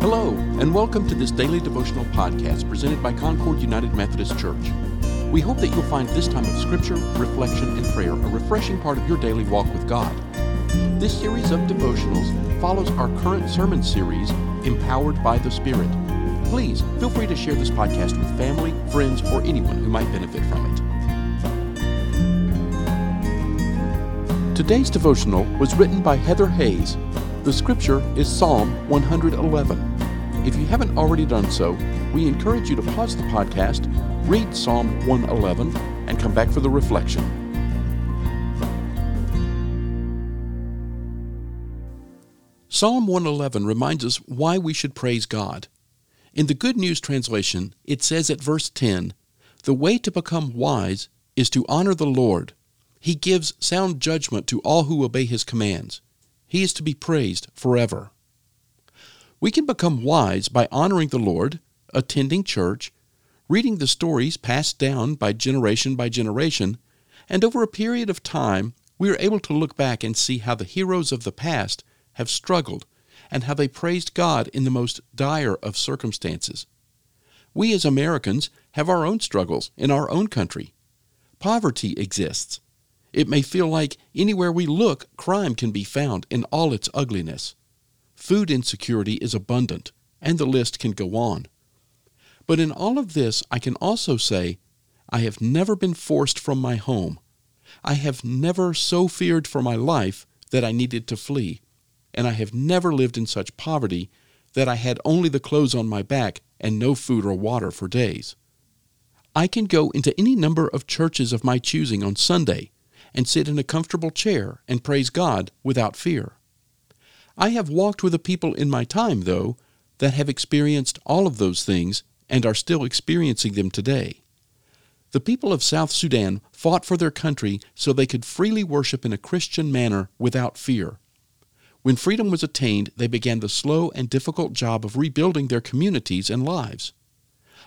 Hello, and welcome to this daily devotional podcast presented by Concord United Methodist Church. We hope that you'll find this time of scripture, reflection, and prayer a refreshing part of your daily walk with God. This series of devotionals follows our current sermon series, Empowered by the Spirit. Please feel free to share this podcast with family, friends, or anyone who might benefit from it. Today's devotional was written by Heather Hayes the scripture is Psalm 111. If you haven't already done so, we encourage you to pause the podcast, read Psalm 111, and come back for the reflection. Psalm 111 reminds us why we should praise God. In the Good News translation, it says at verse 10 The way to become wise is to honor the Lord. He gives sound judgment to all who obey his commands. He is to be praised forever. We can become wise by honoring the Lord, attending church, reading the stories passed down by generation by generation, and over a period of time, we are able to look back and see how the heroes of the past have struggled and how they praised God in the most dire of circumstances. We as Americans have our own struggles in our own country. Poverty exists, it may feel like anywhere we look, crime can be found in all its ugliness. Food insecurity is abundant, and the list can go on. But in all of this, I can also say, I have never been forced from my home. I have never so feared for my life that I needed to flee, and I have never lived in such poverty that I had only the clothes on my back and no food or water for days. I can go into any number of churches of my choosing on Sunday and sit in a comfortable chair and praise God without fear. I have walked with a people in my time, though, that have experienced all of those things and are still experiencing them today. The people of South Sudan fought for their country so they could freely worship in a Christian manner without fear. When freedom was attained, they began the slow and difficult job of rebuilding their communities and lives.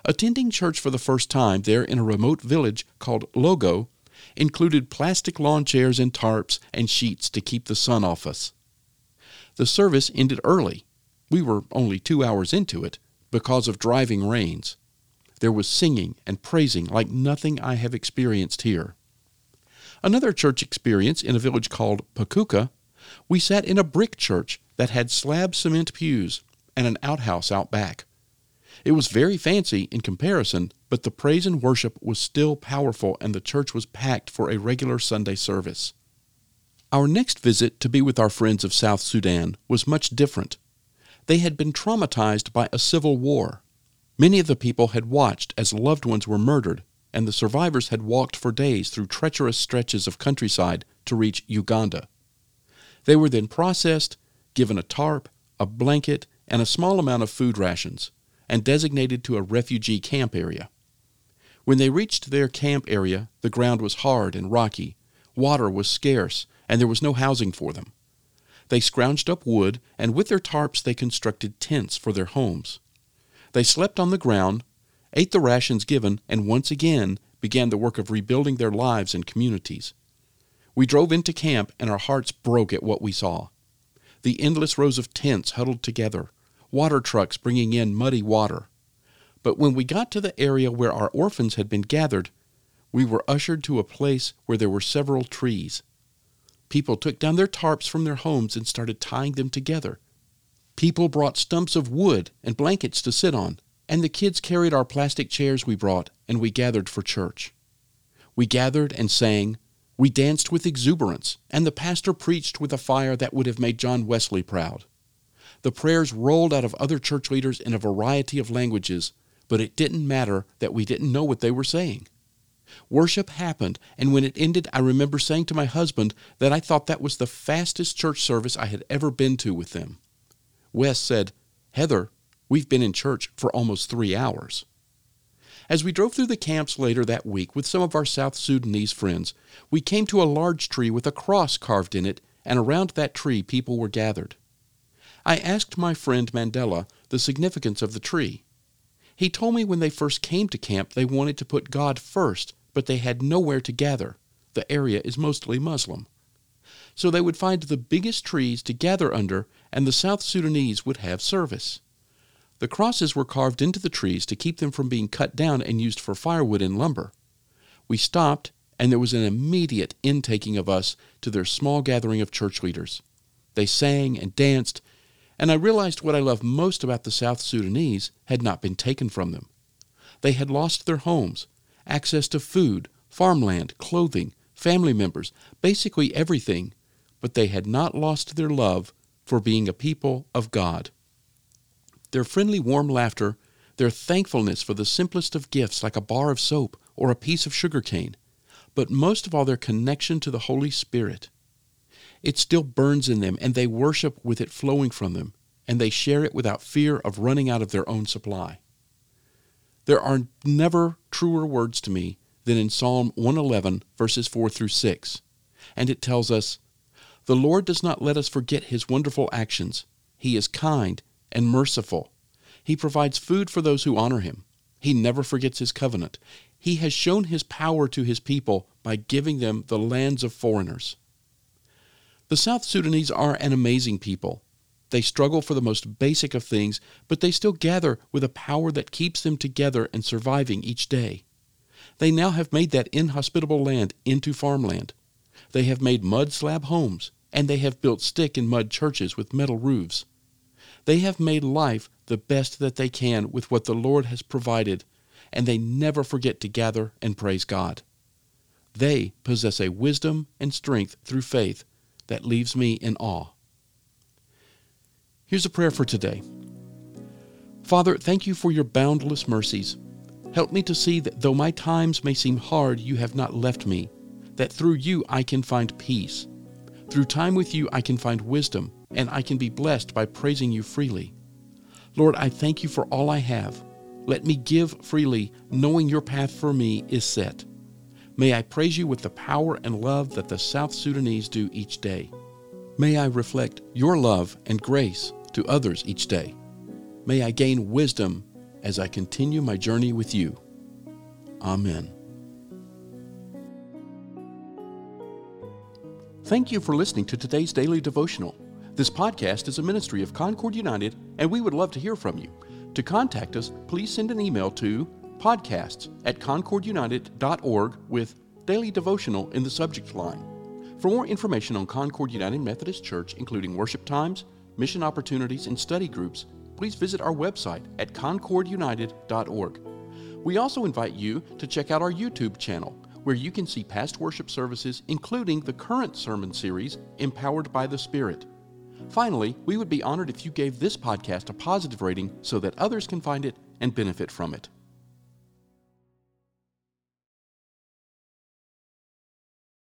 Attending church for the first time there in a remote village called Logo included plastic lawn chairs and tarps and sheets to keep the sun off us. The service ended early. We were only two hours into it because of driving rains. There was singing and praising like nothing I have experienced here. Another church experience in a village called Pakuka, we sat in a brick church that had slab cement pews and an outhouse out back. It was very fancy in comparison, but the praise and worship was still powerful and the church was packed for a regular Sunday service. Our next visit to be with our friends of South Sudan was much different. They had been traumatized by a civil war. Many of the people had watched as loved ones were murdered, and the survivors had walked for days through treacherous stretches of countryside to reach Uganda. They were then processed, given a tarp, a blanket, and a small amount of food rations and designated to a refugee camp area. When they reached their camp area, the ground was hard and rocky, water was scarce, and there was no housing for them. They scrounged up wood, and with their tarps they constructed tents for their homes. They slept on the ground, ate the rations given, and once again began the work of rebuilding their lives and communities. We drove into camp, and our hearts broke at what we saw. The endless rows of tents huddled together, water trucks bringing in muddy water. But when we got to the area where our orphans had been gathered, we were ushered to a place where there were several trees. People took down their tarps from their homes and started tying them together. People brought stumps of wood and blankets to sit on, and the kids carried our plastic chairs we brought, and we gathered for church. We gathered and sang. We danced with exuberance, and the pastor preached with a fire that would have made John Wesley proud. The prayers rolled out of other church leaders in a variety of languages, but it didn't matter that we didn't know what they were saying. Worship happened, and when it ended, I remember saying to my husband that I thought that was the fastest church service I had ever been to with them. Wes said, Heather, we've been in church for almost three hours. As we drove through the camps later that week with some of our South Sudanese friends, we came to a large tree with a cross carved in it, and around that tree people were gathered. I asked my friend Mandela the significance of the tree. He told me when they first came to camp they wanted to put God first, but they had nowhere to gather. The area is mostly Muslim. So they would find the biggest trees to gather under, and the South Sudanese would have service. The crosses were carved into the trees to keep them from being cut down and used for firewood and lumber. We stopped, and there was an immediate intaking of us to their small gathering of church leaders. They sang and danced, and I realized what I love most about the South Sudanese had not been taken from them. They had lost their homes, access to food, farmland, clothing, family members, basically everything, but they had not lost their love for being a people of God. Their friendly, warm laughter, their thankfulness for the simplest of gifts like a bar of soap or a piece of sugar cane, but most of all their connection to the Holy Spirit. It still burns in them, and they worship with it flowing from them, and they share it without fear of running out of their own supply. There are never truer words to me than in Psalm 111, verses 4 through 6. And it tells us, The Lord does not let us forget his wonderful actions. He is kind and merciful. He provides food for those who honor him. He never forgets his covenant. He has shown his power to his people by giving them the lands of foreigners. The South Sudanese are an amazing people. They struggle for the most basic of things, but they still gather with a power that keeps them together and surviving each day. They now have made that inhospitable land into farmland. They have made mud slab homes, and they have built stick and mud churches with metal roofs. They have made life the best that they can with what the Lord has provided, and they never forget to gather and praise God. They possess a wisdom and strength through faith that leaves me in awe. Here's a prayer for today. Father, thank you for your boundless mercies. Help me to see that though my times may seem hard, you have not left me, that through you I can find peace. Through time with you I can find wisdom, and I can be blessed by praising you freely. Lord, I thank you for all I have. Let me give freely, knowing your path for me is set. May I praise you with the power and love that the South Sudanese do each day. May I reflect your love and grace to others each day. May I gain wisdom as I continue my journey with you. Amen. Thank you for listening to today's daily devotional. This podcast is a ministry of Concord United, and we would love to hear from you. To contact us, please send an email to podcasts at concordunited.org with daily devotional in the subject line. For more information on Concord United Methodist Church, including worship times, mission opportunities, and study groups, please visit our website at concordunited.org. We also invite you to check out our YouTube channel, where you can see past worship services, including the current sermon series, Empowered by the Spirit. Finally, we would be honored if you gave this podcast a positive rating so that others can find it and benefit from it.